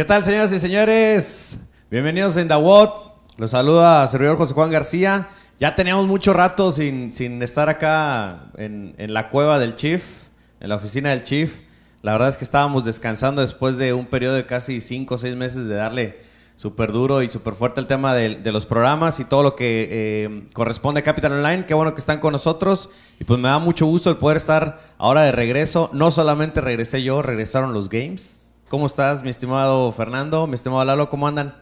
¿Qué tal, señoras y señores? Bienvenidos en Dawot. Los saluda servidor José Juan García. Ya teníamos mucho rato sin, sin estar acá en, en la cueva del Chief, en la oficina del Chief. La verdad es que estábamos descansando después de un periodo de casi 5 o 6 meses de darle súper duro y súper fuerte el tema de, de los programas y todo lo que eh, corresponde a Capital Online. Qué bueno que están con nosotros y pues me da mucho gusto el poder estar ahora de regreso. No solamente regresé yo, regresaron los games. ¿Cómo estás, mi estimado Fernando? Mi estimado Lalo, ¿cómo andan?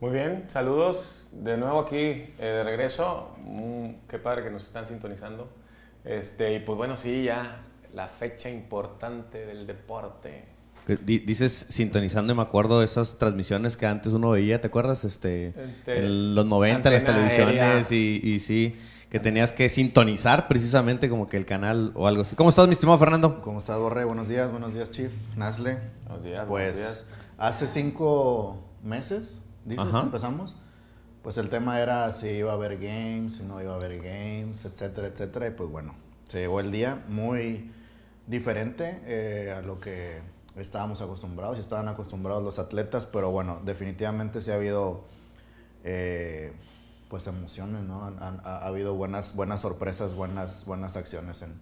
Muy bien, saludos de nuevo aquí eh, de regreso. Mm, qué padre que nos están sintonizando. Este, y pues bueno, sí, ya la fecha importante del deporte. D- Dices sintonizando y me acuerdo de esas transmisiones que antes uno veía, ¿te acuerdas? Este, en los 90, las televisiones y, y sí, que tenías que sintonizar precisamente como que el canal o algo así. ¿Cómo estás, mi estimado Fernando? ¿Cómo estás, Borre? Buenos días, buenos días, Chief, Nasle. Buenos días, Pues buenos días. hace cinco meses, dices, Ajá. que empezamos. Pues el tema era si iba a haber games, si no iba a haber games, etcétera, etcétera. Y pues bueno, se llegó el día muy diferente eh, a lo que estábamos acostumbrados y estaban acostumbrados los atletas, pero bueno, definitivamente sí ha habido eh, pues emociones, ¿no? Han- ha, ha habido buenas, buenas sorpresas, buenas, buenas acciones en,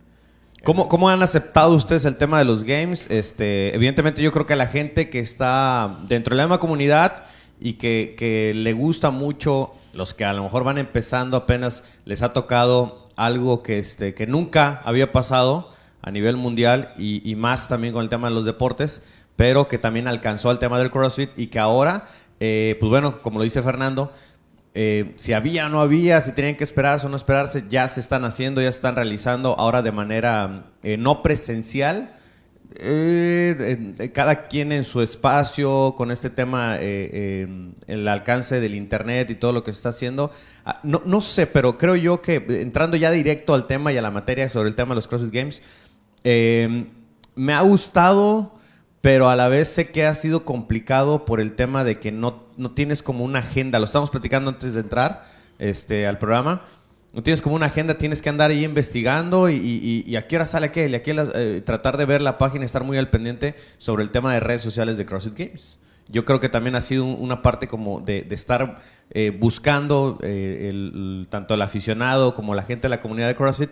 ¿Cómo, ¿Cómo han aceptado ustedes el tema de los games? Este, evidentemente yo creo que la gente que está dentro de la misma comunidad y que, que le gusta mucho, los que a lo mejor van empezando apenas, les ha tocado algo que, este, que nunca había pasado a nivel mundial y, y más también con el tema de los deportes, pero que también alcanzó el tema del CrossFit y que ahora, eh, pues bueno, como lo dice Fernando, eh, si había o no había, si tenían que esperarse o no esperarse, ya se están haciendo, ya se están realizando ahora de manera eh, no presencial. eh, cada quien en su espacio, con este tema, el alcance del Internet y todo lo que se está haciendo. Ah, no, sé, pero creo yo que entrando ya directo al tema y a la materia sobre el tema de los CrossFit Games, me ha gustado, pero a la vez sé que ha sido complicado por el tema de que no, no tienes como una agenda. Lo estamos platicando antes de entrar este, al programa. No tienes como una agenda, tienes que andar ahí investigando y, y, y a qué hora sale aquel, y a qué hora, eh, tratar de ver la página y estar muy al pendiente sobre el tema de redes sociales de CrossFit Games. Yo creo que también ha sido un- una parte como de, de estar eh, buscando eh, tanto el aficionado como la gente de la comunidad de CrossFit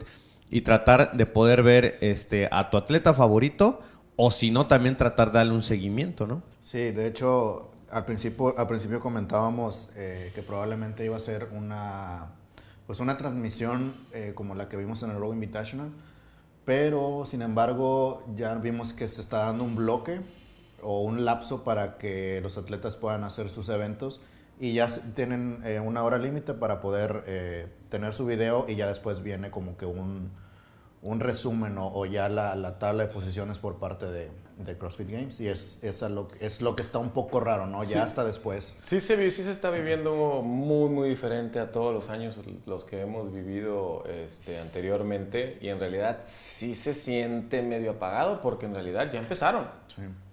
y tratar de poder ver este, a tu atleta favorito o si no también tratar de darle un seguimiento, ¿no? Sí, de hecho, al principio, al principio comentábamos eh, que probablemente iba a ser una, pues una transmisión eh, como la que vimos en el Rogue Invitational, pero sin embargo ya vimos que se está dando un bloque o un lapso para que los atletas puedan hacer sus eventos y ya tienen eh, una hora límite para poder eh, tener su video y ya después viene como que un, un resumen o, o ya la, la tabla de posiciones por parte de, de CrossFit Games y es, es, lo, que- es lo que está un poco raro, ¿no? Ya hasta después. Sí se, sí se está viviendo muy, muy diferente a todos los años los que hemos vivido este, anteriormente y en realidad sí se siente medio apagado porque en realidad ya empezaron.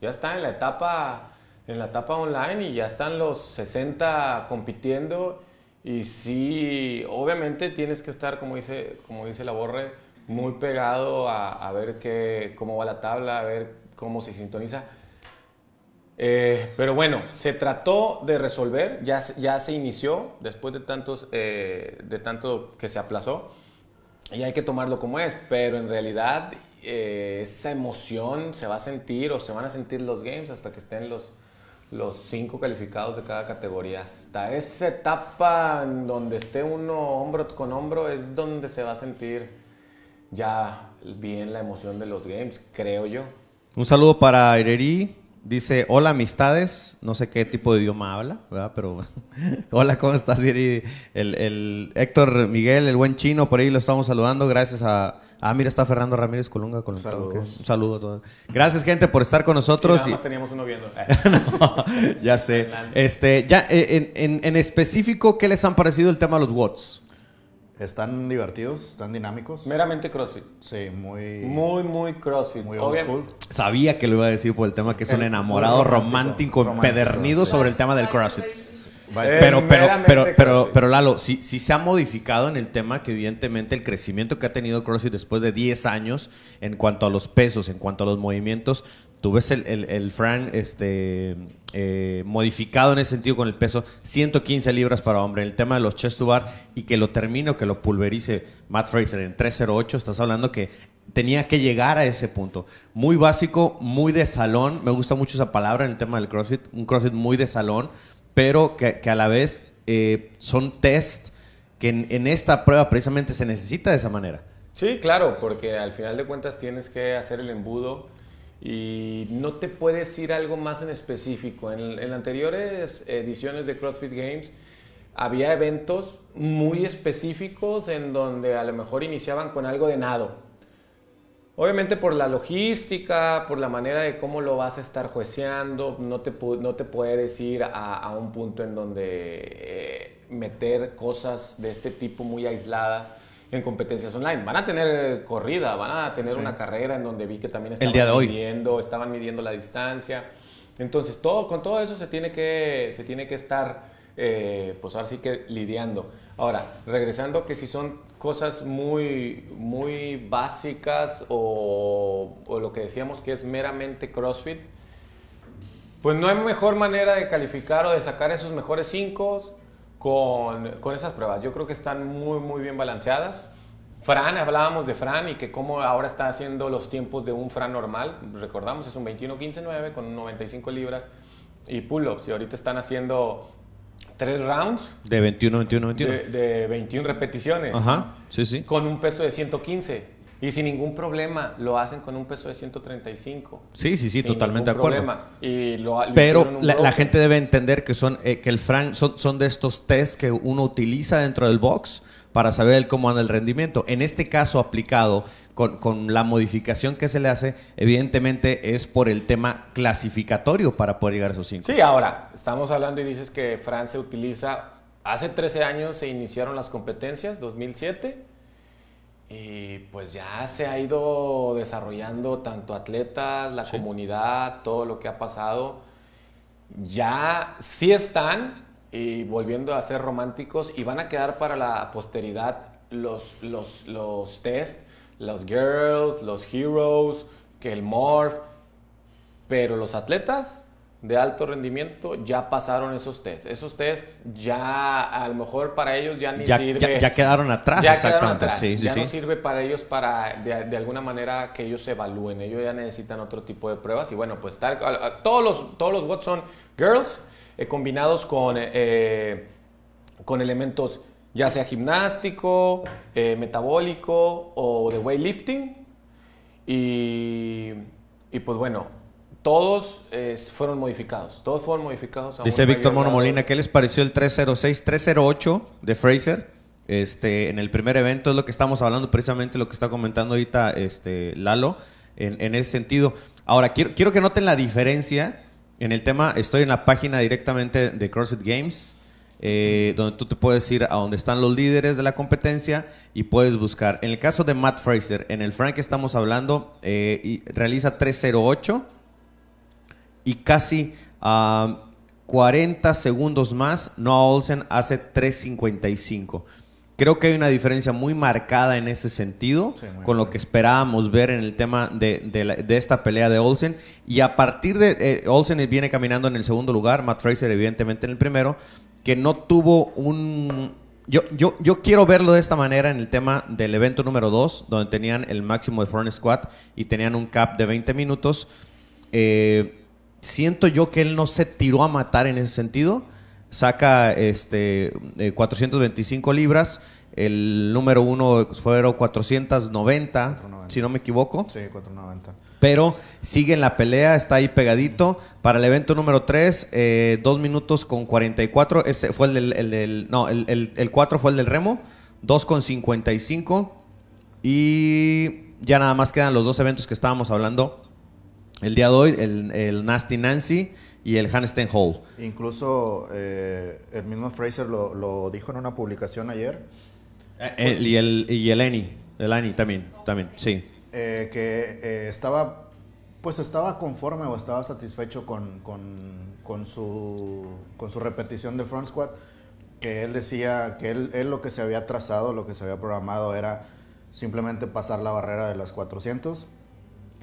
Ya está en la etapa en la etapa online y ya están los 60 compitiendo y sí, obviamente tienes que estar, como dice, como dice la Borre, muy pegado a, a ver qué, cómo va la tabla, a ver cómo se sintoniza. Eh, pero bueno, se trató de resolver, ya, ya se inició después de, tantos, eh, de tanto que se aplazó y hay que tomarlo como es, pero en realidad eh, esa emoción se va a sentir o se van a sentir los games hasta que estén los, los cinco calificados de cada categoría. Hasta esa etapa en donde esté uno hombro con hombro es donde se va a sentir ya bien la emoción de los games, creo yo. Un saludo para Ireri. Dice, hola amistades. No sé qué tipo de idioma habla, ¿verdad? Pero hola, ¿cómo estás, Ireri? El, el Héctor Miguel, el buen chino, por ahí lo estamos saludando. Gracias a... Ah, mira, está Fernando Ramírez Colunga conectado. Saludos. Un saludo a todos. Gracias, gente, por estar con Y nosotros. nada y- más teníamos uno viendo. No, ya sé. Este, ya, eh, en, en- en específico, ¿qué les han parecido el tema de los WOTS? Están divertidos, están dinámicos. Meramente CrossFit. Sí, muy, Muy, muy CrossFit. muy old school. Sabía que lo iba a decir por el tema que es un enamorado romántico, empedernido sí. sobre el tema del CrossFit. Pero, pero, pero, pero, pero Lalo, sí, sí se ha modificado en el tema que evidentemente el crecimiento que ha tenido CrossFit después de 10 años en cuanto a los pesos, en cuanto a los movimientos, tú ves el, el, el Fran este, eh, modificado en ese sentido con el peso, 115 libras para hombre, el tema de los chest to bar y que lo termine o que lo pulverice Matt Fraser en 308, estás hablando que tenía que llegar a ese punto. Muy básico, muy de salón, me gusta mucho esa palabra en el tema del CrossFit, un CrossFit muy de salón, pero que, que a la vez eh, son test que en, en esta prueba precisamente se necesita de esa manera. Sí, claro, porque al final de cuentas tienes que hacer el embudo y no te puedes ir a algo más en específico. En, en anteriores ediciones de CrossFit Games había eventos muy específicos en donde a lo mejor iniciaban con algo de nado. Obviamente por la logística, por la manera de cómo lo vas a estar jueceando, no te, no te puedes ir a, a un punto en donde eh, meter cosas de este tipo muy aisladas en competencias online. Van a tener corrida, van a tener una carrera en donde vi que también estaban día de hoy. midiendo, estaban midiendo la distancia. Entonces, todo, con todo eso se tiene que, se tiene que estar, eh, pues ahora sí que lidiando. Ahora, regresando que si son cosas muy, muy básicas o, o lo que decíamos que es meramente CrossFit, pues no hay mejor manera de calificar o de sacar esos mejores cinco con, con esas pruebas. Yo creo que están muy, muy bien balanceadas. Fran, hablábamos de Fran y que cómo ahora está haciendo los tiempos de un Fran normal. Recordamos, es un 21-15-9 con 95 libras y pull-ups. Y ahorita están haciendo tres rounds De 21, 21, 21. de, de 21 repeticiones Ajá, sí, sí. con un peso de 115. Y sin ningún problema lo hacen con un peso de 135. Sí, sí, sí, Sin totalmente de acuerdo. problema. Y lo, lo Pero la, gente debe entender que son eh, que el Fran son, son de estos tests que uno utiliza dentro del box para saber cómo anda el rendimiento. En este caso aplicado con, con la modificación que se le hace, evidentemente es por el tema clasificatorio para poder llegar a esos cinco. Sí, ahora, estamos hablando y dices que Francia utiliza, hace 13 años se iniciaron las competencias, 2007, y pues ya se ha ido desarrollando tanto atletas, la comunidad, todo lo que ha pasado. Ya sí están y volviendo a ser románticos y van a quedar para la posteridad los, los, los test, los girls, los heroes, que el morph, pero los atletas de alto rendimiento ya pasaron esos test. Esos test ya a lo mejor para ellos ya ni Ya, sirve. ya- ya quedaron atrás, Ya quedaron exactamente. atrás. Sí, sí, ya sí. no sirve para ellos para de, de alguna manera que ellos se evalúen. Ellos ya necesitan otro tipo de pruebas y bueno, pues tal, todos los todos los watts son girls eh, combinados con eh, con elementos ya sea gimnástico, eh, metabólico o de weightlifting y y pues bueno, todos eh, fueron modificados. Todos fueron modificados. a Dice Víctor Mono. Molina, ¿qué les pareció el 306, 308 de Fraser? Este, en el primer evento es lo que estamos hablando, precisamente lo que está comentando ahorita este, Lalo, en, en ese sentido. Ahora, quiero, quiero que noten la diferencia en el tema, estoy en la página directamente de CrossFit Games, eh, donde tú te puedes ir a donde están los líderes de la competencia y puedes buscar. En el caso de Matt Fraser, en el Frank que estamos hablando, eh, y realiza 308 y casi ah, 40 segundos más, Noah Olsen hace 3.55. Creo que hay una diferencia muy marcada en ese sentido Sí, con lo que esperábamos ver en el tema de, de la- de esta pelea de Olsen. Y a partir de eh, Olsen viene caminando en el segundo lugar, Matt Fraser evidentemente en el primero, que no tuvo un... Yo, yo, yo quiero verlo de esta manera en el tema del evento número 2, donde tenían el máximo de front squat y tenían un cap de 20 minutos. Eh, siento yo que él no se tiró a matar en ese sentido. Saca este, eh, 425 libras. El número uno fueron 490, 490. si no me equivoco. Sí, 490. Pero sigue en la pelea, está ahí pegadito. Para el evento número 3, 2 minutos con 44. Ese fue el del. el del- no, el, el, el 4 fue el del remo. 2 con 55. Y ya nada más quedan los dos eventos que estábamos hablando el día de hoy: el, el Nasty Nancy y el Handstand Hall. Incluso eh, el mismo Fraser lo, lo dijo en una publicación ayer, Eh, y el, y el Eni. El Eni también, también, sí. eh, que estaba, pues estaba conforme o estaba satisfecho con, con- con, su, con su repetición de front squat, que él decía que él, él lo que se había trazado, lo que se había programado era simplemente pasar la barrera de las 400.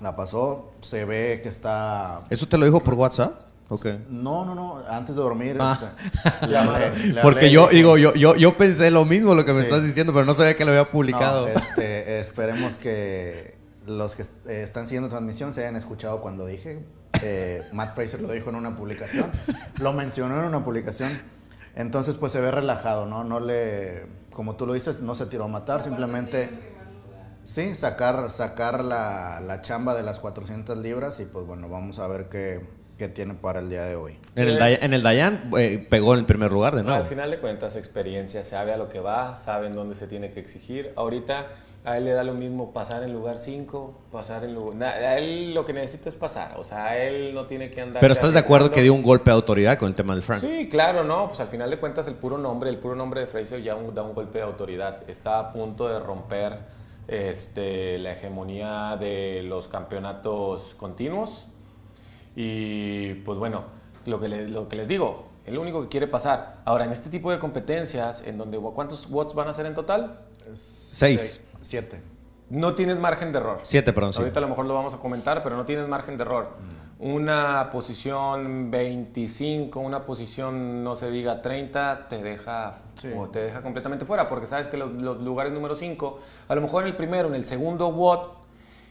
La pasó, se ve que está... ¿Eso te lo dijo por WhatsApp? Okay. No, no, no, antes de dormir. Ah. este, le hablé- le Porque hablé yo de- digo, yo, yo, yo pensé lo mismo lo que me Sí. estás diciendo, pero no sabía que lo había publicado. No, este, esperemos que los que eh, están siguiendo transmisión se hayan escuchado cuando dije. Eh, Matt Fraser lo dijo en una publicación. Lo mencionó en una publicación. Entonces, pues se ve relajado, ¿no? No le. Como tú lo dices, no se tiró a matar, simplemente. Sí, sacar, sacar la, la chamba de las 400 libras y pues bueno, vamos a ver qué, qué tiene para el día de hoy. En el, en el Dayan eh, pegó en el primer lugar de nuevo. Al final de cuentas, experiencia, sabe a lo que va, sabe en dónde se tiene que exigir. Ahorita a él le da lo mismo pasar en lugar 5, pasar en lugar... A él lo que necesita es pasar, o sea, él no tiene que andar... Pero estás de acuerdo que dio un golpe de autoridad con el tema del Frank. Sí, claro, no, pues al final de cuentas el puro nombre, el puro nombre de Fraser ya un- da un golpe de autoridad. Está a punto de romper este, la hegemonía de los campeonatos continuos. Y pues bueno, lo que, les, lo que les digo, es lo único que quiere pasar. Ahora, en este tipo de competencias, en donde ¿cuántos watts van a ser en total? Seis. Siete. No tienes margen de error. Siete, perdón, sí. Ahorita a lo mejor lo vamos a comentar, pero no tienes margen de error. Una posición 25, una posición no se diga 30, te deja, Sí. o te deja completamente fuera, porque sabes que los, los lugares número 5, a lo mejor en el primero, en el segundo watt,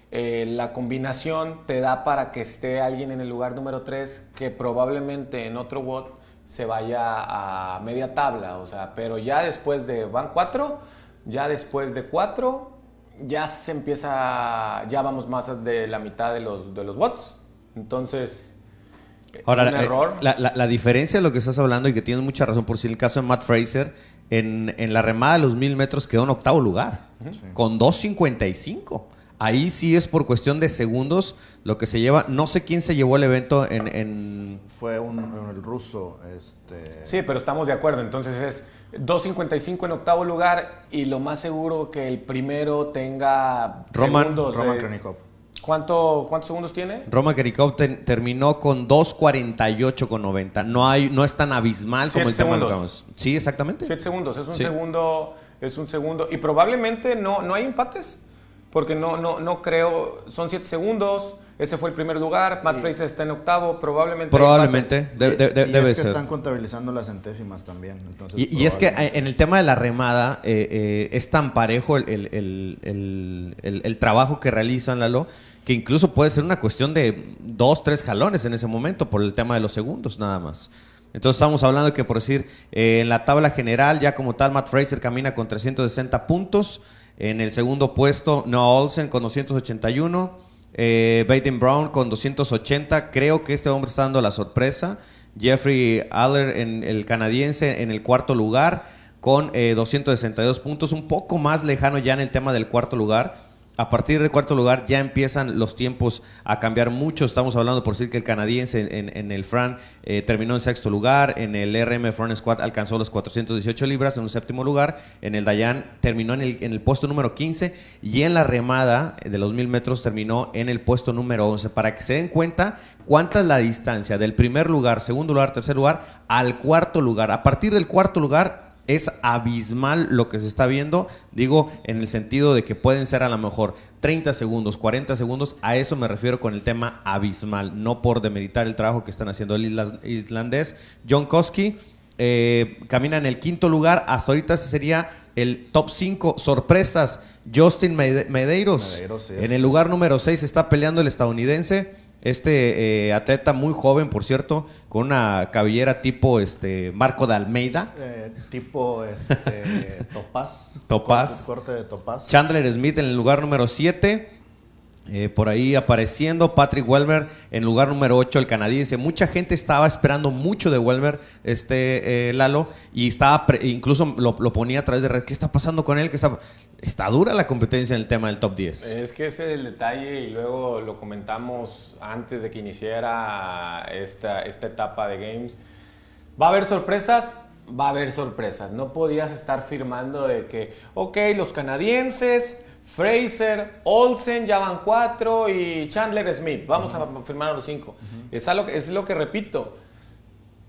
eh, la combinación te da para que esté alguien en el lugar número 3 que probablemente en otro watt se vaya a media tabla, o sea, pero ya después de, van 4, ya después de 4, ya se empieza, ya vamos más de la mitad de los, de los watts. Entonces, Ahora, un eh, error. La, la- la diferencia de lo que estás hablando y que tienes mucha razón por si el caso de Matt Fraser, en, en la remada de los mil metros quedó en octavo lugar, con 2.55. Ahí sí es por cuestión de segundos lo que se lleva. No sé quién se llevó el evento en... en- Fue un, el ruso, este... Sí, pero estamos de acuerdo. Entonces es 2.55 en octavo lugar y lo más seguro que el primero tenga Roman- segundos. de- Kronikov. ¿Cuánto, ¿Cuántos segundos tiene? Roma Kerikov ten- terminó con 2.48 con 90. No, hay, no es tan abismal como Siete el tema de segundos. Sí, exactamente. 7 segundos. Es un Sí. segundo. Es un segundo. Y probablemente no, no hay empates. Porque no, no, no creo. Son 7 segundos. Ese fue el primer lugar. Matt Fraser está en octavo. Probablemente. Probablemente. de- de- de- Y debe es que ser. están contabilizando las centésimas también. Entonces, Y, y es que en el tema de la remada eh, eh, es tan parejo el, el- el- el- el- el trabajo que realizan, Lalo, que incluso puede ser una cuestión de dos, tres jalones en ese momento por el tema de los segundos nada más. Entonces estamos hablando que, por decir, eh, en la tabla general, ya como tal, Matt Fraser camina con 360 puntos. En el segundo puesto, Noah Olsen con 281. Eh, Baden Brown con 280. Creo que este hombre está dando la sorpresa. Jeffrey Aller, en el canadiense, en el cuarto lugar con eh, 262 puntos. Un poco más lejano ya en el tema del cuarto lugar. A partir del cuarto lugar ya empiezan los tiempos a cambiar mucho. Estamos hablando por decir que el canadiense en, el Fran eh, terminó en sexto lugar. En el RM Front Squad alcanzó los 418 libras en un séptimo lugar. En el Dayan terminó en el, en el puesto número 15. Y en la remada de los mil metros terminó en el puesto número 11. Para que se den cuenta cuánta es la distancia del primer lugar, segundo lugar, tercer lugar al cuarto lugar. A partir del cuarto lugar es abismal lo que se está viendo, digo, en el sentido de que pueden ser a lo mejor 30 segundos, 40 segundos, a eso me refiero con el tema abismal, no por demeritar el trabajo que están haciendo el islandés. John Koski eh, camina en el quinto lugar, hasta ahorita sería el top 5 sorpresas. Justin Mede- Medeiros, Medeiros, sí, en el lugar número 6 está peleando el estadounidense. Este eh, atleta muy joven, por cierto, con una cabellera tipo este Marco de Almeida. Eh, tipo este, topaz. Topaz. Corte, corte de topaz. Chandler Smith en el lugar número 7. Eh, por ahí apareciendo Patrick Welmer en lugar número 8, el canadiense. Mucha gente estaba esperando mucho de Welmer, este eh, Lalo, y estaba incluso lo, lo ponía a través de red. ¿Qué está pasando con él? ¿Qué está, está dura la competencia en el tema del top 10. Es que ese es el detalle y luego lo comentamos antes de que iniciara esta, esta etapa de Games. ¿Va a haber sorpresas? Va a haber sorpresas. No podías estar firmando de que, ok, los canadienses, Fraser, Olsen ya van cuatro y Chandler Smith. Vamos a firmar a los cinco. es, algo, que- es lo que repito.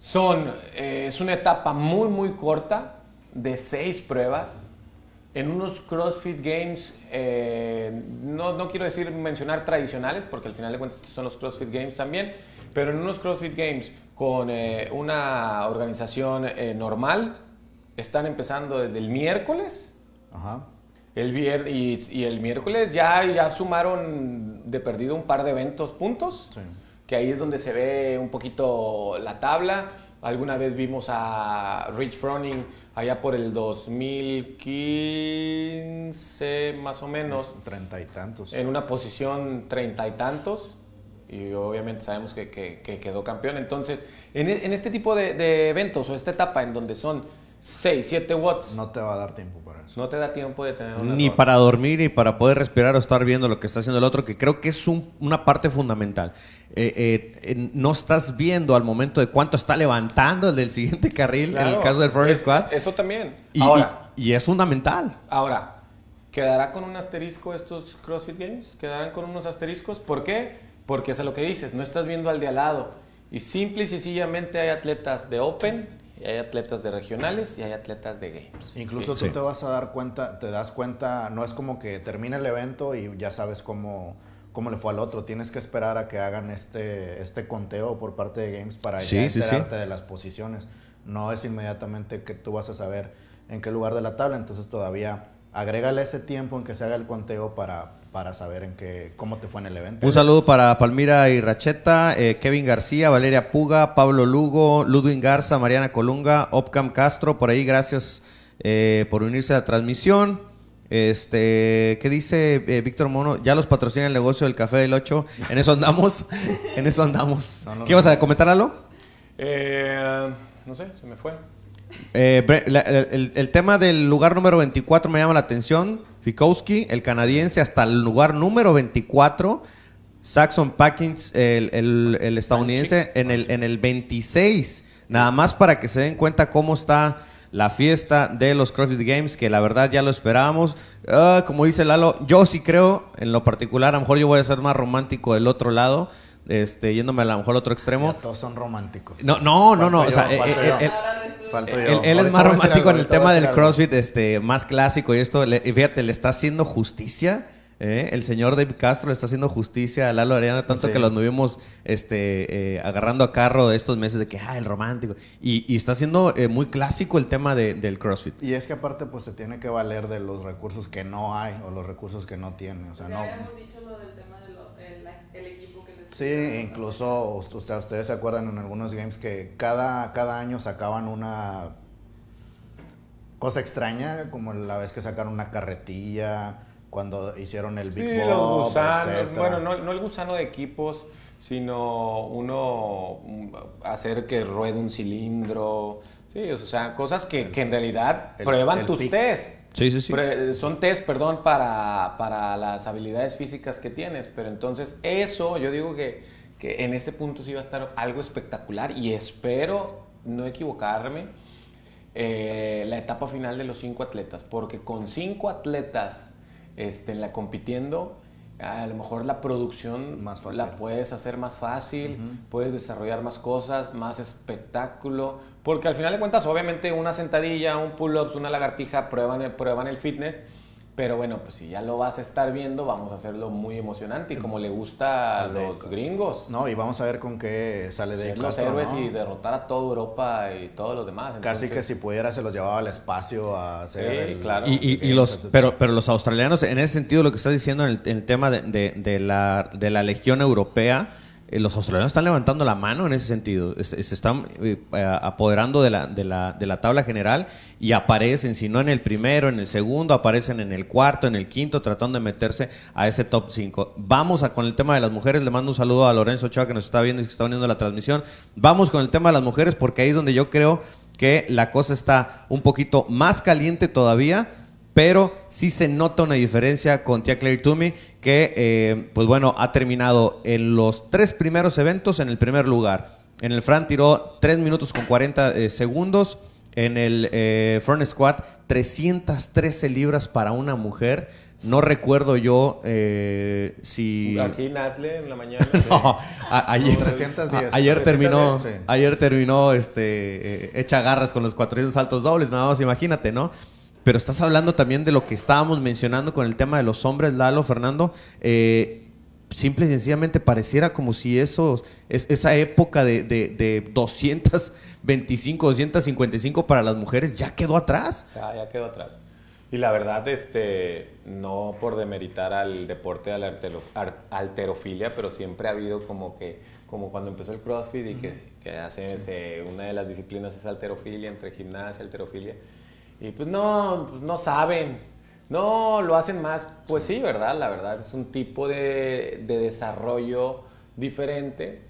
Son, eh, es una etapa muy, muy corta de seis pruebas. En unos CrossFit Games, eh, no, no quiero decir mencionar tradicionales, porque al final de cuentas son los CrossFit Games también, pero en unos CrossFit Games con eh, una organización normal, están empezando desde el miércoles. Ajá. El vier- y, y el miércoles ya, ya sumaron de perdido un par de eventos puntos, Sí. que ahí es donde se ve un poquito la tabla. Alguna vez vimos a Rich Froning allá por el 2015 más o menos Treinta y tantos. en una posición treinta y tantos y obviamente sabemos que, que- que quedó campeón. Entonces, en, en este tipo de, de eventos o esta etapa en donde son 6, 7 watts, no, No te va a dar tiempo para eso. te da tiempo de tener un Ni error. para dormir, ni para poder respirar o estar viendo lo que está haciendo el otro, que creo que es un- una parte fundamental. Eh, eh, eh, no estás viendo al momento de cuánto está levantando el del siguiente carril, en el caso del front es- squat. Eso también. Y, ahora, y- y es fundamental. ahora, ¿quedará con un asterisco estos CrossFit Games? ¿Quedarán con unos asteriscos? ¿Por qué? Porque es a lo que dices, no estás viendo al de al lado. Y simple y sencillamente hay atletas de Open, hay atletas de regionales y hay atletas de Games. Incluso Sí. tú te vas a dar cuenta, te das cuenta, no es como que termina el evento y ya sabes cómo, cómo le fue al otro. Tienes que esperar a que hagan este, este conteo por parte de Games para Sí, ya sí, sí. enterarte de las posiciones. No es inmediatamente que tú vas a saber en qué lugar de la tabla, entonces todavía agrégale ese tiempo en que se haga el conteo para, para saber en qué, cómo te fue en el evento. Un saludo para Palmira y Racheta, eh, Kevin García, Valeria Puga, Pablo Lugo, Ludwin Garza, Mariana Colunga, Opcam Castro, por ahí gracias eh, por unirse a la transmisión. Este, ¿qué dice eh, Víctor Mono? Ya los patrocina el negocio del café del 8. En eso andamos. en eso andamos. ¿Qué ibas a comentar, Lalo? Eh, no sé, se me fue. Eh, la- el- el tema del lugar número 24 me llama la atención. Fikowski, el canadiense, hasta el lugar número 24. Saxon Packings, el, el- el estadounidense, en el, en el 26. Nada más para que se den cuenta cómo está la fiesta de los CrossFit Games, que la verdad ya lo esperábamos. Ah, como dice Lalo, yo sí creo, en lo particular, a lo mejor yo voy a ser más romántico del otro lado, este, yéndome a lo mejor al otro extremo. Ya todos son románticos. No, no, no, no. O sea, eh, falto eh, yo. él, él es más romántico en el tema del. CrossFit, este, más clásico y esto. le- y fíjate, le está haciendo justicia. ¿eh? El señor David Castro le está haciendo justicia a Lalo Arellano, tanto Sí. que lo anduvimos este, eh, agarrando a carro estos meses de que, ah, el romántico. Y, y está haciendo eh, muy clásico el tema de- del CrossFit. Y es que aparte pues se tiene que valer de los recursos que no hay o los recursos que no tiene. O sea, Ya no, dicho lo del tema Sí, incluso ust- usted- ustedes se acuerdan en algunos games que cada, cada año sacaban una cosa extraña, como la vez que sacaron una carretilla, cuando hicieron el Sí, Big los Bob, gusanos. etcétera. Bueno, no, no el gusano de equipos, sino uno mm, hacer que ruede un cilindro. Sí, o sea, cosas que, que en realidad el- prueban el tus test. Son test, perdón, para, para las habilidades físicas que tienes. Pero entonces, eso, yo digo que, que en este punto sí va a estar algo espectacular y espero no equivocarme. eh, la etapa final de los cinco atletas, porque con cinco atletas este, la compitiendo, a lo mejor la producción Más fácil. la puedes hacer más fácil, puedes desarrollar más cosas, más espectáculo, porque al final de cuentas, obviamente una sentadilla, un pull-ups, una lagartija prueban el, prueban el fitness, pero bueno, pues si ya lo vas a estar viendo, vamos a hacerlo muy emocionante y como le gusta a los gringos. No, y vamos a ver con qué sale de Ser los héroes y derrotar a toda Europa y todos los demás. Casi que si pudiera se los llevaba al espacio a hacer Sí, el- claro. Y, y- y los, pero, pero los australianos, en ese sentido, lo que estás diciendo en el, en el tema de, de- de la, de la Legión Europea, los australianos están levantando la mano en ese sentido. Se, están eh, eh, apoderando de la, de, la, de la tabla general y aparecen, si no en el primero, en el segundo, aparecen en el cuarto, en el quinto, tratando de meterse a ese top 5. Vamos a, con el tema de las mujeres. Le mando un saludo a Lorenzo Ochoa que nos está viendo y que está uniendo la transmisión. Vamos con el tema de las mujeres porque ahí es donde yo creo que la cosa está un poquito más caliente todavía, pero sí se nota una diferencia con Tia Claire Toomey, que, eh, pues bueno, ha terminado en los tres primeros eventos en el primer lugar. En el Fran tiró 3 minutos con 40 eh, segundos. En el eh, Front Squat, 313 libras para una mujer. No recuerdo yo eh, si... Aquí Nasle en la mañana. No, a- ayer, 310. a- ayer terminó, 310, sí. ayer terminó este, eh, hecha garras con los 400 saltos dobles, nada más imagínate, ¿no? Pero estás hablando también de lo que estábamos mencionando con el tema de los hombres, Lalo, Fernando. eh, simple y sencillamente pareciera como si esos, es, esa época de, de, de 225, 255 para las mujeres ya quedó atrás. Ya, ya quedó atrás. Y la verdad, este, no por demeritar al deporte de la ar- alterofilia, pero siempre ha habido como que, como cuando empezó el CrossFit y que, que hace, se- una de las disciplinas es alterofilia, entre gimnasia alterofilia. Y pues no, pues no saben, no lo hacen más, pues sí, ¿verdad? La verdad es un tipo de, de desarrollo diferente.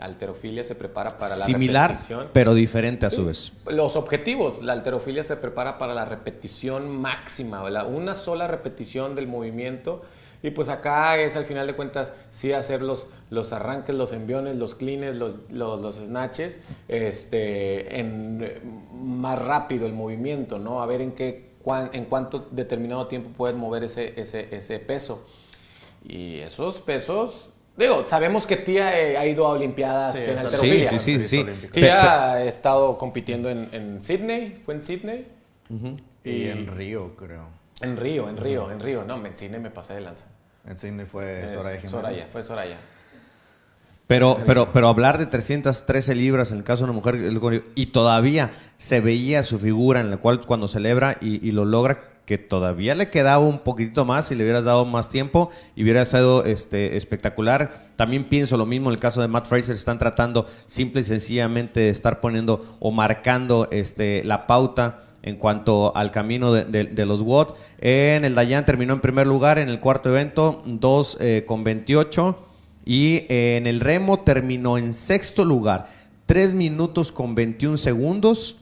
Alterofilia se prepara para la Similar, repetición. pero diferente a su vez. Los objetivos, la alterofilia se prepara para la repetición máxima, ¿verdad? una sola repetición del movimiento. Y pues acá es al final de cuentas sí hacer los, los arranques, los enviones, los cleans, los, los, los snatches, este, en, eh, más rápido el movimiento, ¿no? A ver en, qué, cuán- en cuánto determinado tiempo puedes mover ese, ese, ese peso. Y esos pesos, digo, sabemos que Tía eh, ha ido a Olimpiadas Sí, en alterofilia. Sí, sí, sí, sí. Tía ha estado compitiendo en, en Sydney, fue en Sydney. Y en Río, creo. En Río, en Río, en Río. No, en Sydney me pasé de lanza. En Sydney fue Soraya Jiménez. Soraya, fue Soraya. Pero, pero, pero hablar de 313 libras en el caso de una mujer y todavía se veía su figura en la cual cuando celebra y, y lo logra que todavía le quedaba un poquitito más si le hubieras dado más tiempo y hubiera sido este, espectacular. También pienso lo mismo en el caso de Matt Fraser, están tratando simple y sencillamente de estar poniendo o marcando este, la pauta en cuanto al camino de, de- de los WOD. En el Dayan terminó en primer lugar en el cuarto evento, 2 eh, con 28. Y eh, en el remo terminó en sexto lugar, 3 minutos con 21 segundos,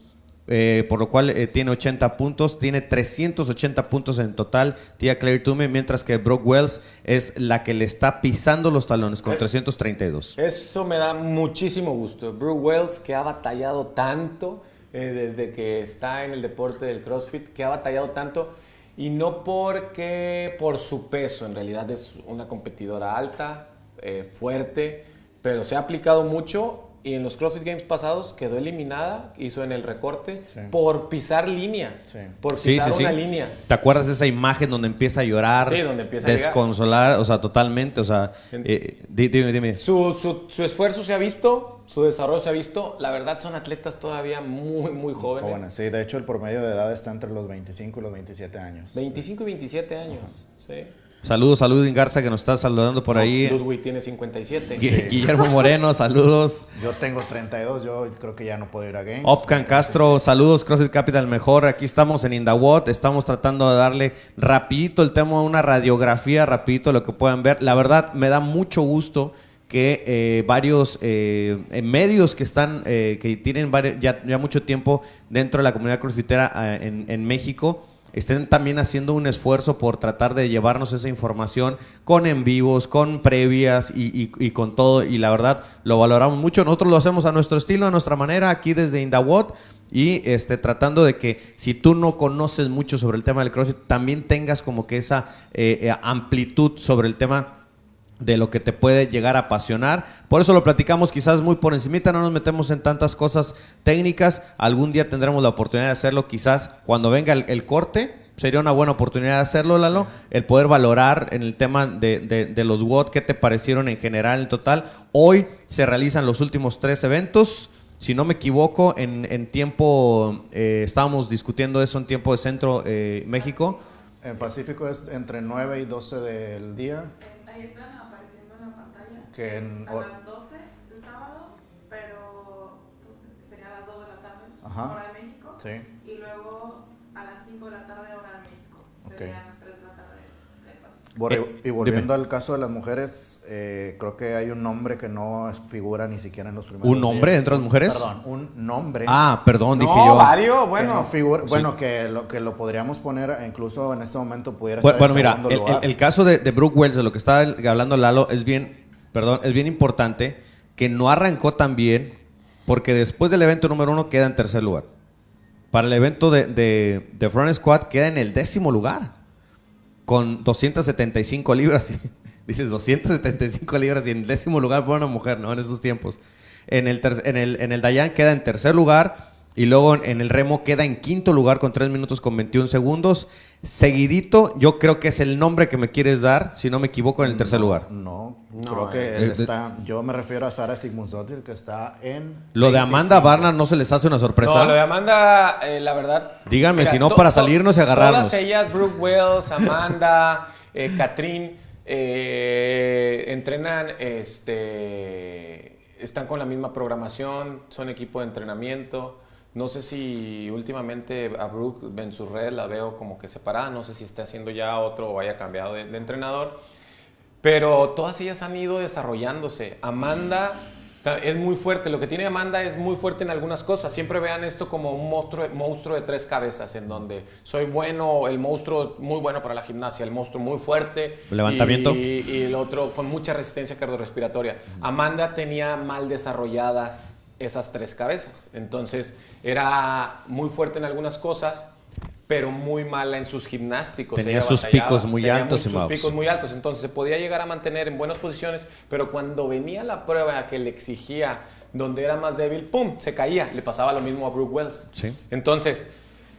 eh, por lo cual eh, tiene 80 puntos, tiene 380 puntos en total, Tia Claire Tume, mientras que Brooke Wells es la que le está pisando los talones con 332. Eso me da muchísimo gusto. Brooke Wells, que ha batallado tanto eh, desde que está en el deporte del CrossFit, que ha batallado tanto y no porque por su peso, en realidad es una competidora alta, eh, fuerte, pero se ha aplicado mucho y en los CrossFit Games pasados quedó eliminada, hizo en el recorte Sí. por pisar línea, Sí. por pisar sí, sí. una línea. ¿Te acuerdas de esa imagen donde empieza a llorar? Sí, donde empieza a. Desconsolar, o sea, totalmente, o sea, eh, di- dime, dime. Su, su- su esfuerzo se ha visto, su desarrollo se ha visto. La verdad son atletas todavía muy, muy jóvenes. Jóvenes, sí, de hecho el promedio de edad está entre los 25 y los 27 años. 25 y 27 años. Sí. Saludos, saludos, Garza, que nos está saludando por ahí. Ludwig tiene 57. Gui- Guillermo Moreno, saludos. Yo tengo 32, yo creo que ya no puedo ir a Games. Opcan Castro, saludos, CrossFit Capital mejor. Aquí estamos en Indawot, estamos tratando de darle rapidito el tema, una radiografía, rapidito lo que puedan ver. La verdad, me da mucho gusto que eh, varios eh, eh, medios que están, eh, que tienen ya, mucho tiempo dentro de la comunidad crossfitera eh, en, México, estén también haciendo un esfuerzo por tratar de llevarnos esa información con en vivos, con previas y, y- con todo. Y la verdad, lo valoramos mucho. Nosotros lo hacemos a nuestro estilo, a nuestra manera, aquí desde Indawot. Y este, tratando de que si tú no conoces mucho sobre el tema del CrossFit, también tengas como que esa eh, amplitud sobre el tema de lo que te puede llegar a apasionar. Por eso lo platicamos quizás muy por encimita, no nos metemos en tantas cosas técnicas. Algún día tendremos la oportunidad de hacerlo, quizás cuando venga el, el corte. Sería una buena oportunidad de hacerlo, Lalo. El poder valorar en el tema de, de- de los WOD, qué te parecieron en general, en total. Hoy se realizan los últimos tres eventos. Si no me equivoco, en, en tiempo, eh, estábamos discutiendo eso en tiempo de Centro eh, México. En Pacífico es entre 9 y 12 del día. Ahí están apareciendo en la pantalla. Que en a las 12 del sábado, pero entonces, sería a las 2 de la tarde, Ajá. hora de México. Sí. Y luego a las 5 de la tarde, hora de México. Ok. Serían las 3 de la tarde Eh, y volviendo al caso de las mujeres, eh, creo que hay un nombre que no figura ni siquiera en los primeros. ¿Un nombre días. dentro de las mujeres? Perdón, un nombre. Ah, perdón, dije no, yo. varios, que bueno. no figura- Sí. bueno, que lo que lo podríamos poner e incluso en este momento pudiera Bueno, estar bueno, en mira, el, el- el caso de, de Brooke Wells, de lo que estaba el- hablando Lalo, es bien, perdón, es bien importante que no arrancó tan bien porque después del evento número uno queda en tercer lugar. Para el evento de, de, de Front Squad queda en el décimo lugar. con 275 libras. dices 275 libras y en décimo lugar por una mujer, ¿no? En esos tiempos. En el, en el, en el Dayan queda en tercer lugar y luego en el remo queda en quinto lugar con 3 minutos con 21 segundos. Seguidito, yo creo que es el nombre que me quieres dar, si no me equivoco, en el tercer lugar. No, No, creo que eh. él Eh, está. Yo me refiero a Sara Sigmundsdottir, que está en. Lo de Amanda 25. Barnard no se les hace una sorpresa. No, lo de Amanda, eh, la verdad. Díganme, si no, para to- salirnos y agarrarnos. Todas ellas, Brooke Wells, Amanda, eh, eh, entrenan, este, están con la misma programación, son equipo de entrenamiento. No sé si últimamente a Brooke en sus redes la veo como que separada, no sé si está haciendo ya otro o haya cambiado de, de entrenador. Pero todas ellas han ido desarrollándose. Amanda es muy fuerte. Lo que tiene Amanda es muy fuerte en algunas cosas. Siempre vean esto como un monstruo, monstruo de tres cabezas, en donde soy bueno, el monstruo muy bueno para la gimnasia, el monstruo muy fuerte. Levantamiento. Y, y el otro con mucha resistencia cardiorrespiratoria. Amanda tenía mal desarrolladas esas tres cabezas. Entonces era muy fuerte en algunas cosas, pero muy mala en sus gimnásticos. Tenía sus batallaba, picos muy tenía altos, sus Maus. picos muy altos. Entonces se podía llegar a mantener en buenas posiciones, pero cuando venía la prueba que le exigía donde era más débil, ¡pum! Se caía. Le pasaba lo mismo a Brooke Wells. Sí. Entonces,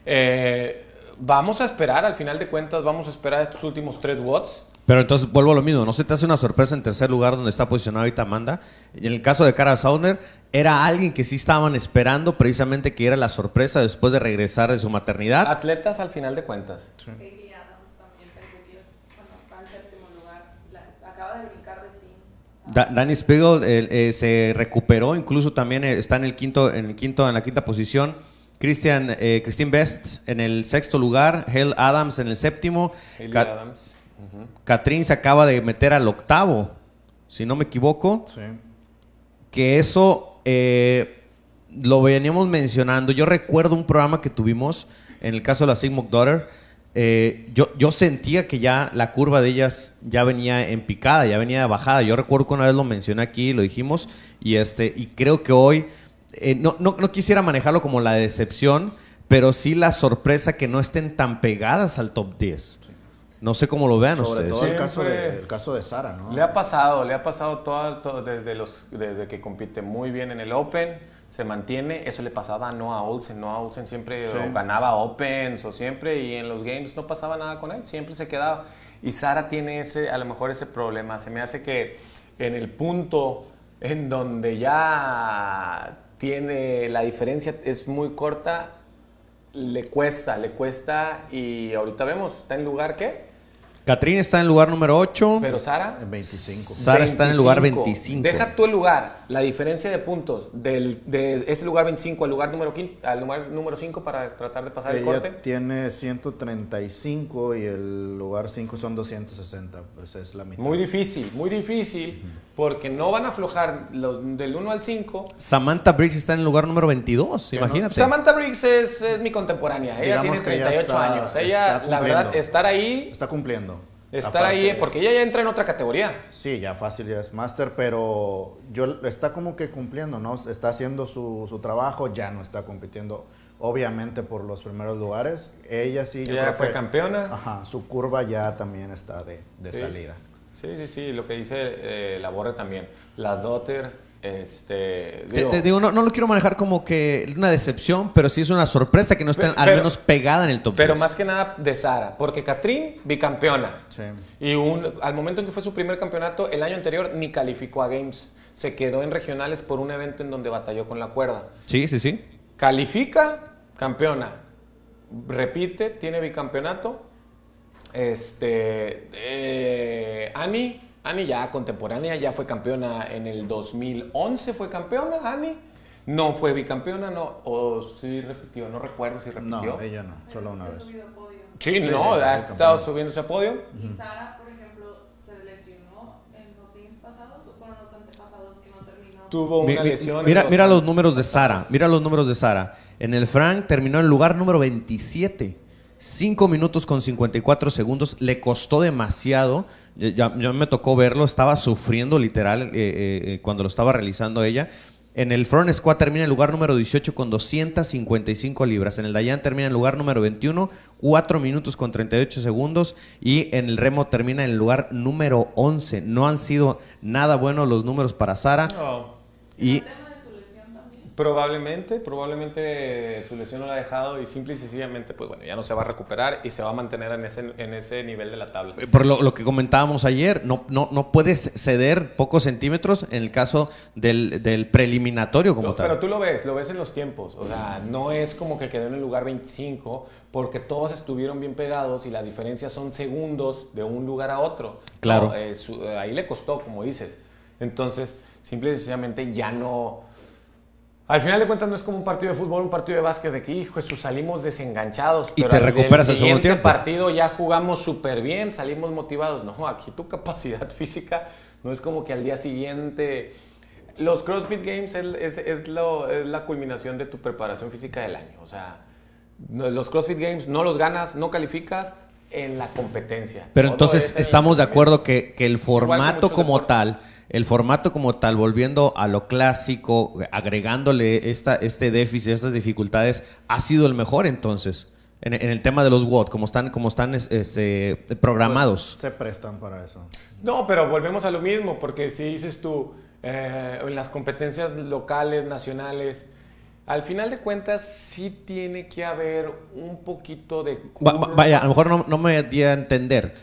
eh, vamos a esperar, al final de cuentas, vamos a esperar estos últimos tres watts. Pero entonces vuelvo a lo mismo, ¿no se te hace una sorpresa en tercer lugar donde está posicionado ahorita Amanda? Y en el caso de Cara Sauner, era alguien que sí estaban esperando precisamente que era la sorpresa después de regresar de su maternidad. Atletas al final de cuentas. Hayley Adams también pensé que bueno, está en séptimo lugar. La- acaba de brincar de team. Da- Danny Spiegel eh, eh, se recuperó, incluso también eh, está en el quinto, en el quinto, en la quinta posición. Christian, eh, Christine Best en el sexto lugar, Hale Adams en el séptimo, Catherine se acaba de meter al octavo, si no me equivoco. Sí. que eso eh, lo veníamos mencionando. Yo recuerdo un programa que tuvimos en el caso de la Sigmund Daughter. eh, yo, yo sentía que ya la curva de ellas ya venía en picada, ya venía de bajada. Yo recuerdo que una vez lo mencioné aquí, lo dijimos, y, este, y creo que hoy, eh, no, no, no quisiera manejarlo como la decepción, pero sí la sorpresa que no estén tan pegadas al top 10. No sé cómo lo vean Sobre ustedes. todo el caso, de, el caso de Sara, ¿no? Le ha pasado, le ha pasado todo, todo desde, los, desde que compite muy bien en el Open, se mantiene. Eso le pasaba a Noah Olsen. Noah Olsen siempre Sí. ganaba Opens o siempre y en los games no pasaba nada con él, siempre se quedaba. Y Sara tiene ese, a lo mejor ese problema. Se me hace que en el punto en donde ya tiene la diferencia es muy corta, le cuesta, le cuesta y ahorita vemos, está en lugar qué? Catherine está en el lugar número 8. Pero Sara En 25. Sara está en el lugar 25. Deja tú el lugar, la diferencia de puntos del, de ese lugar 25 al lugar número, quin- al lugar número 5 para tratar de pasar el Ella corte. tiene 135 y el lugar 5 son 260. Pues es la mitad. Muy difícil, muy difícil, porque no van a aflojar los, del 1 al 5. Samantha Briggs está en el lugar número 22, Que no- imagínate. Samantha Briggs es, es mi contemporánea, ella Digamos tiene que ya 38 está- años. Ella, la verdad, estar ahí, Está cumpliendo. Estar Aparte- ahí, porque ella ya entra en otra categoría. Sí, ya fácil, ya es máster, pero yo está como que cumpliendo, ¿no? Está haciendo su, su trabajo, ya no está compitiendo, obviamente, por los primeros lugares. Ella sí, yo Ella creo fue que- campeona. Ajá, su curva ya también está de, de Sí. salida. Sí, sí, sí, lo que dice eh, la Borre también. Las Dotter, este... Te, te digo, no, no lo quiero manejar como que una decepción, pero sí es una sorpresa que no estén Pe- al menos pegada en el top Pero 10. más que nada de Sara, porque Catrín, bicampeona. Sí. Y un, al momento en que fue su primer campeonato, el año anterior ni calificó a Games. Se quedó en regionales por un evento en donde batalló con la cuerda. Sí, sí, sí. Califica, campeona. Repite, tiene bicampeonato. Este. Eh, Ani, Ani ya contemporánea, ya fue campeona en el 2011, fue campeona, Ani. No fue bicampeona, no. O sí repitió, no recuerdo si repitió. No, ella no, solo una vez. subido a podio. Sí, Sí, no, ha estado subiéndose a podio. Y Sara, por ejemplo, se lesionó en los games pasados o fueron los antepasados que no terminó. Tuvo una mi- lesión. mira, mira años. los números de Sara. Mira los números de Sara. En el Frank terminó en el lugar número 27. 5 minutos con 54 segundos. Le costó demasiado. Ya, me tocó verlo. Estaba sufriendo literal eh, eh, eh, cuando lo estaba realizando ella. En el Front Squad termina en el lugar número 18 con 255 libras. En el Dayan termina en el lugar número 21, 4 minutos con 38 segundos. Y en el Remo termina en el lugar número 11. No han sido nada buenos los números para Sara. No. Y El tema de su lesión también. Probablemente, probablemente su lesión no la ha dejado y simple y sencillamente, pues bueno, ya no se va a recuperar y se va a mantener en ese, en ese nivel de la tabla. por lo, lo que comentábamos ayer, no, no, no puedes ceder pocos centímetros en el caso del, del preliminatorio como No, tal. pero tú lo ves, lo ves en los tiempos. O sea, no es como que quedó en el lugar 25 porque todos estuvieron bien pegados y la diferencia son segundos de un lugar a otro. Claro. No, eh, su- eh, ahí le costó, como dices. Entonces, simple y sencillamente ya no... Al final de cuentas no es como un partido de fútbol, un partido de básquet de que, hijo, Jesús, salimos desenganchados. Y pero te recuperas al segundo tiempo. partido ya jugamos súper bien, salimos motivados. No, aquí tu capacidad física no es como que al día siguiente... Los CrossFit Games es, es- es lo- es la culminación de tu preparación física del año. O sea, los CrossFit Games no los ganas, no calificas en la competencia. Pero Todo entonces estamos de acuerdo que, que el formato como deportes. tal, el formato como tal, volviendo a lo clásico, agregándole esta, este déficit, estas dificultades, ha sido el mejor entonces. En, en el tema de los WOD, como están, como están es- este, programados. Se prestan para eso. No, pero volvemos a lo mismo, porque si dices tú, eh, en las competencias locales, nacionales, al final de cuentas sí tiene que haber un poquito de... Va- vaya, a lo mejor no, no me di a entender.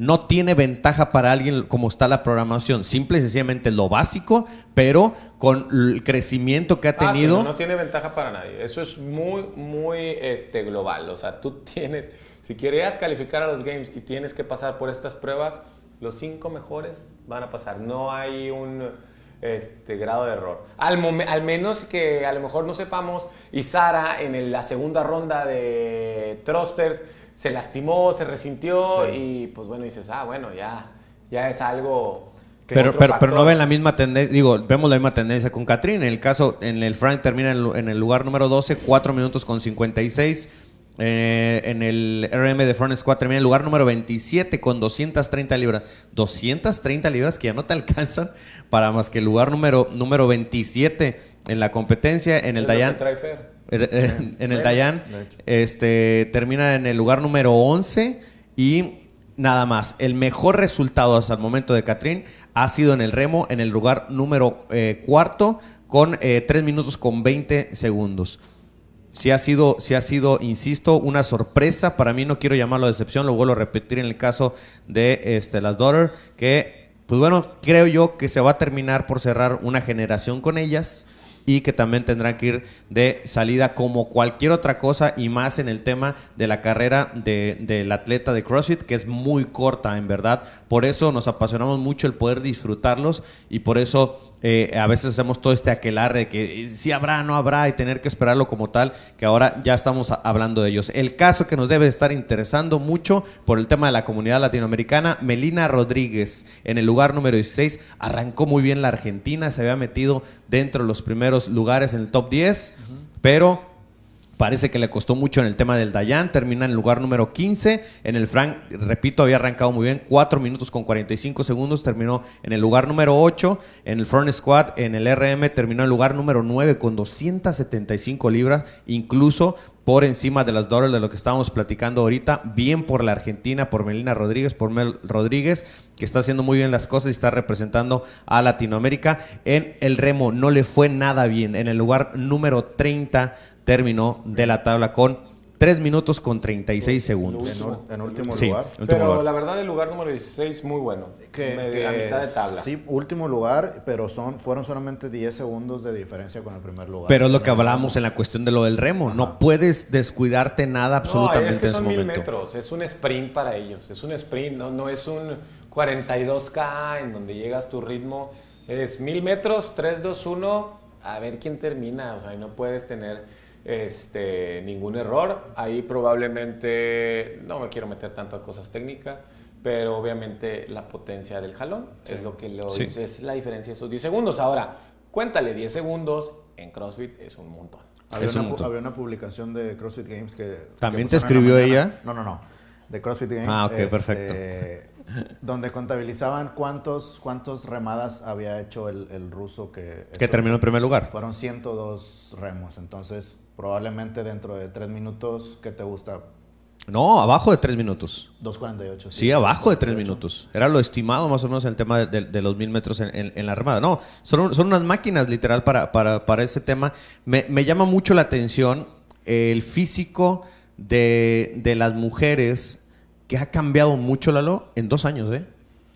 No tiene ventaja para alguien como está la programación. Simple y sencillamente lo básico, pero con el crecimiento que ha Ah, sí, tenido. no, no tiene ventaja para nadie. Eso es muy, muy este, global. O sea, tú tienes, si querías calificar a los games y tienes que pasar por estas pruebas, los cinco mejores van a pasar. No hay un este, grado de error. Al, momen- al menos que a lo mejor no sepamos, y Sara en el- la segunda ronda de Thrusters se lastimó, se resintió Sí. y pues bueno, dices, ah, bueno, ya, ya es algo... que Pero, pero, pero no ven la misma tendencia, digo, vemos la misma tendencia con Catrín. En el caso, en el Frank termina en, el lugar número 12, 4 minutos con 56. Eh, en el RM de Front Squad termina en el lugar número 27 con 230 libras. 230 libras que ya no te alcanzan para más que el lugar número, número 27 en la competencia. En el Dayan, en el Bueno, Dayan este, termina en el lugar número 11 y nada más. El mejor resultado hasta el momento de Catrín ha sido en el remo, en el lugar número eh, cuarto, con eh, 3 minutos con 20 segundos. Si ha sido, sí ha sido, insisto, una sorpresa. Para mí no quiero llamarlo decepción, lo vuelvo a repetir en el caso de este, las Daughter, que, pues bueno, creo yo que se va a terminar por cerrar una generación con ellas y que también tendrán que ir de salida como cualquier otra cosa y más en el tema de la carrera de- del atleta de CrossFit, que es muy corta en verdad. Por eso nos apasionamos mucho el poder disfrutarlos y por eso eh, a veces hacemos todo este aquelarre de que eh, si habrá, no habrá y tener que esperarlo como tal, que ahora ya estamos hablando de ellos. El caso que nos debe estar interesando mucho por el tema de la comunidad latinoamericana, Melina Rodríguez en el lugar número 16, arrancó muy bien la Argentina, se había metido dentro de los primeros lugares en el top 10, pero Parece que le costó mucho en el tema del Dayan, termina en el lugar número 15. En el Frank, repito, había arrancado muy bien, 4 minutos con 45 segundos, terminó en el lugar número 8. En el Front Squad, en el RM, terminó en el lugar número 9 con 275 libras, incluso por encima de las dólares de lo que estábamos platicando ahorita. Bien por la Argentina, por Melina Rodríguez, por Mel Rodríguez, que está haciendo muy bien las cosas y está representando a Latinoamérica. En el remo no le fue nada bien. En el lugar número 30 terminó de la tabla con 3 minutos con 36 segundos. En, último Sí, lugar. último Pero lugar. la verdad el lugar número 16 muy bueno. Que, que a mitad de tabla. Sí, último lugar, pero son fueron solamente 10 segundos de diferencia con el primer lugar. Pero es lo que hablamos en la cuestión de lo del remo. No puedes descuidarte nada absolutamente no, es que en ese son mil momento. metros, es un sprint para ellos, es un sprint, no, no es un 42K en donde llegas tu ritmo, es mil metros, 3, 2, 1, a ver quién termina, o sea, y no puedes tener este, ningún error, ahí probablemente, no me quiero meter tanto a cosas técnicas, pero obviamente la potencia del jalón es lo que lo Sí. dice, es la diferencia de esos 10 segundos. Ahora, cuéntale 10 segundos en CrossFit es un montón. Había Es un una, montón. había una publicación de CrossFit Games que... ¿También que te escribió ella? No, no, no. De CrossFit Games. Ah, ok, este, perfecto. donde contabilizaban cuántos, cuántos remadas había hecho el, el ruso que... Que terminó en primer lugar. Fueron 102 remos, entonces probablemente dentro de 3 minutos, ¿qué te gusta? No, abajo de tres minutos. 2.48. Sí, abajo de tres minutos. Era lo estimado más o menos en el tema de, de- de los mil metros en, en- en la armada. No, son, son unas máquinas literal para, para, para ese tema. Me, me llama mucho la atención el físico de, de las mujeres que ha cambiado mucho, Lalo, en dos años, ¿eh?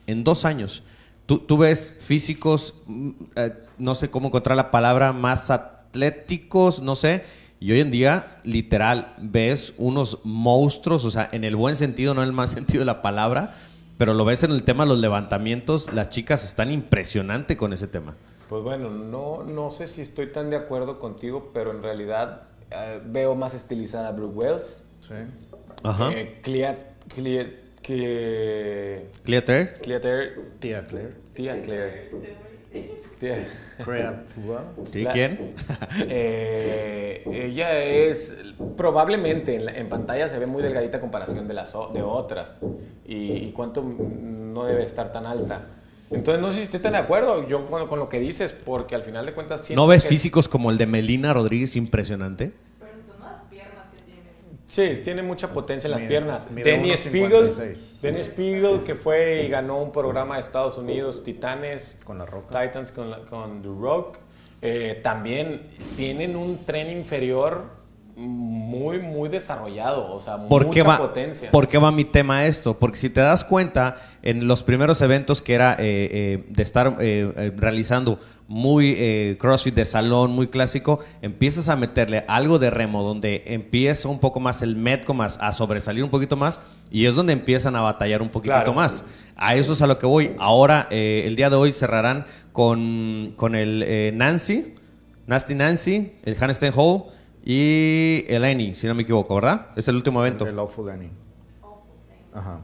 En dos años. Tú, tú ves físicos, mm, eh, no sé cómo encontrar la palabra, más atléticos, no sé. Y hoy en día, literal, ves unos monstruos, o sea, en el buen sentido, no en el mal sentido de la palabra, pero lo ves en el tema de los levantamientos, las chicas están impresionante con ese tema. Pues bueno, no, no sé si estoy tan de acuerdo contigo, pero en realidad eh, veo más estilizada a Brooke Wells. Sí. Ajá. Eh, Clea, Clea, que, Cleater. Cleater, Tía Claire. tía Claire. Tía- Creativa. ¿Sí? La- ¿Quién? Eh, ella es probablemente en, la- en pantalla se ve muy delgadita a comparación de las o- de otras y, y cuánto no debe estar tan alta. Entonces no sé si estoy tan de acuerdo yo con, con lo que dices porque al final de cuentas ¿No ves que- físicos como el de Melina Rodríguez impresionante? Pero son las piernas que tiene. Sí, tiene mucha potencia en las Mide- piernas. mide Denny 1.56. Spiegel, Spiegel que fue y ganó un programa de Estados Unidos, Titanes, Con La Roca. Titans con, la- con The Rock. Eh, también tienen un tren inferior muy, muy desarrollado, o sea, ¿Por mucha va, potencia. ¿Por qué va mi tema a esto? Porque si te das cuenta, en los primeros eventos que era eh, eh, de estar eh, realizando muy CrossFit de salón, muy clásico, empiezas a meterle algo de remo, donde empieza un poco más el Metco más a sobresalir un poquito más, y es donde empiezan a batallar un poquito Claro. más. A eso es a lo que voy. Ahora, el día de hoy cerrarán con, con el Nancy, Nasty Nancy, el Handstand Hall y el Annie, si no me equivoco, ¿verdad? Es el último evento. El Awful Annie. Ajá.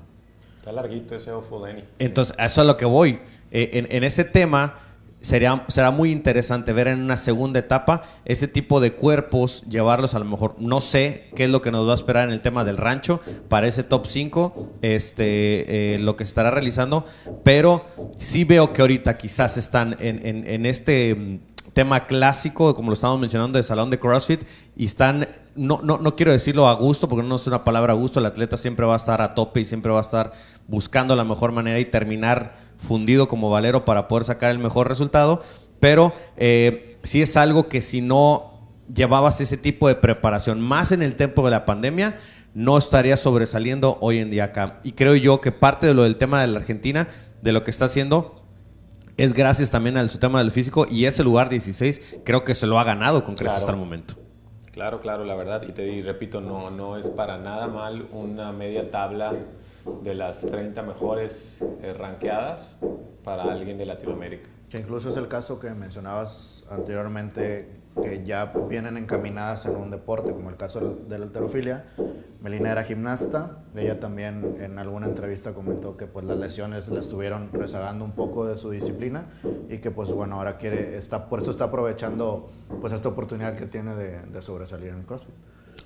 Está larguito ese Awful Lenny. Entonces, a eso es a lo que voy. Eh, en, en ese tema sería, será muy interesante ver en una segunda etapa ese tipo de cuerpos, llevarlos a lo mejor, no sé qué es lo que nos va a esperar en el tema del rancho para ese top 5, este, eh, lo que se estará realizando, pero sí veo que ahorita quizás están en, en- en este tema clásico, como lo estamos mencionando, de salón de CrossFit, y están, no, no, no quiero decirlo a gusto, porque no es una palabra a gusto, el atleta siempre va a estar a tope y siempre va a estar buscando la mejor manera y terminar fundido como valero para poder sacar el mejor resultado, pero eh, sí es algo que si no llevabas ese tipo de preparación, más en el tiempo de la pandemia, no estaría sobresaliendo hoy en día acá. Y creo yo que parte de lo del tema de la Argentina, de lo que está haciendo, es gracias también al su tema del físico y ese lugar 16 creo que se lo ha ganado con creces Claro. hasta el momento. Claro, claro, la verdad. Y te y repito, no, no es para nada mal una media tabla de las 30 mejores eh, ranqueadas para alguien de Latinoamérica. Que incluso es el caso que mencionabas anteriormente, que ya vienen encaminadas en un deporte, como el caso de la alterofilia. Melina era gimnasta, ella también en alguna entrevista comentó que pues las lesiones la estuvieron rezagando un poco de su disciplina y que pues bueno, ahora quiere, está, por eso está aprovechando pues esta oportunidad que tiene de, sobresalir en CrossFit.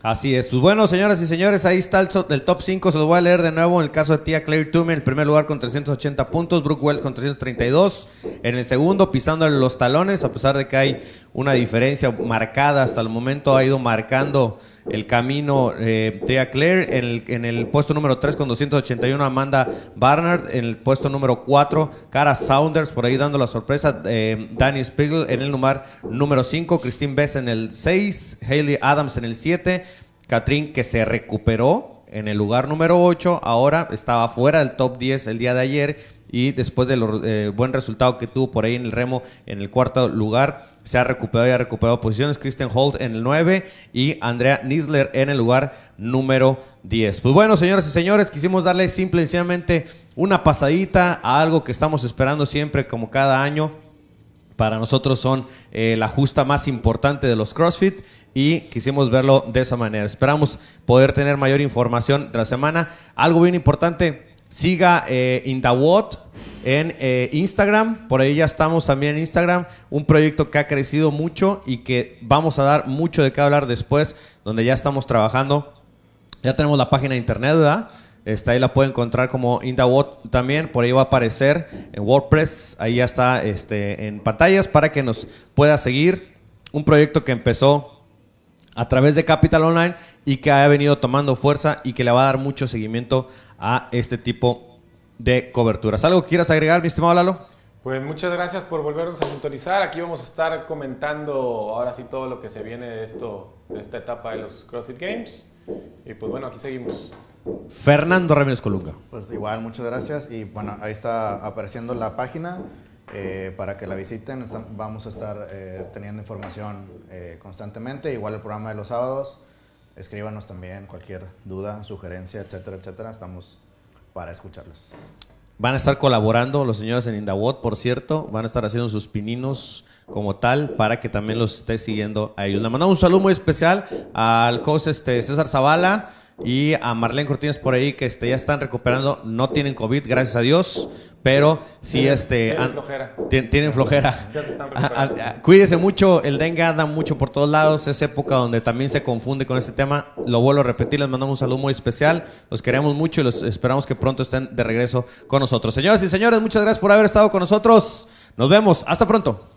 Así es. Pues bueno, señoras y señores, ahí está el, top 5. Se los voy a leer de nuevo. En el caso de tía Claire Toomey, en el primer lugar con 380 puntos. Brooke Wells con 332. En el segundo, pisándole los talones, a pesar de que hay una diferencia marcada hasta el momento, ha ido marcando el camino eh, tía Claire. En el, en el puesto número 3 con 281, Amanda Barnard. En el puesto número 4, Cara Saunders, por ahí dando la sorpresa. eh, Danny Spiegel en el lugar número 5. Christine Bess en el 6. Hayley Adams en el 7. Catrín que se recuperó en el lugar número 8, ahora estaba fuera del top 10 el día de ayer y después del eh, buen resultado que tuvo por ahí en el remo en el cuarto lugar, se ha recuperado y ha recuperado posiciones. Christian Holt en el 9 y Andrea Nisler en el lugar número 10. Pues bueno, señoras y señores, quisimos darle simple y sencillamente una pasadita a algo que estamos esperando siempre como cada año para nosotros son eh, la justa más importante de los CrossFit y quisimos verlo de esa manera. Esperamos poder tener mayor información la semana. Algo bien importante, siga eh, Indawot en eh, Instagram, por ahí ya estamos también en Instagram, un proyecto que ha crecido mucho y que vamos a dar mucho de qué hablar después, donde ya estamos trabajando. Ya tenemos la página de internet, ¿verdad? Está ahí la puede encontrar como Indawot también. Por ahí va a aparecer en WordPress. Ahí ya está este, en pantallas para que nos pueda seguir. Un proyecto que empezó a través de Capital Online y que ha venido tomando fuerza y que le va a dar mucho seguimiento a este tipo de coberturas. ¿Algo que quieras agregar, mi estimado Lalo? Pues muchas gracias por volvernos a sintonizar. Aquí vamos a estar comentando ahora sí todo lo que se viene de esto, de esta etapa de los CrossFit Games. Y pues bueno, aquí seguimos. Fernando Ramírez Colunga. Pues igual, muchas gracias. Y bueno, ahí está apareciendo la página eh, para que la visiten. Vamos a estar eh, teniendo información eh, constantemente. Igual el programa de los sábados. Escríbanos también cualquier duda, sugerencia, etcétera, etcétera. Estamos para escucharlos. Van a estar colaborando los señores en Indawot, por cierto. Van a estar haciendo sus pininos como tal para que también los esté siguiendo a ellos. Le mandamos un saludo muy especial al coach este, César Zavala y a Marlene Cortines por ahí que este, ya están recuperando. No tienen COVID, gracias a Dios, pero sí este, tienen flojera. tien- tienen flojera. A- a- cuídese mucho, el dengue anda mucho por todos lados, es época donde también se confunde con este tema. Lo vuelvo a repetir, les mandamos un saludo muy especial, los queremos mucho y los esperamos que pronto estén de regreso con nosotros. Señoras y señores, muchas gracias por haber estado con nosotros. Nos vemos, hasta pronto.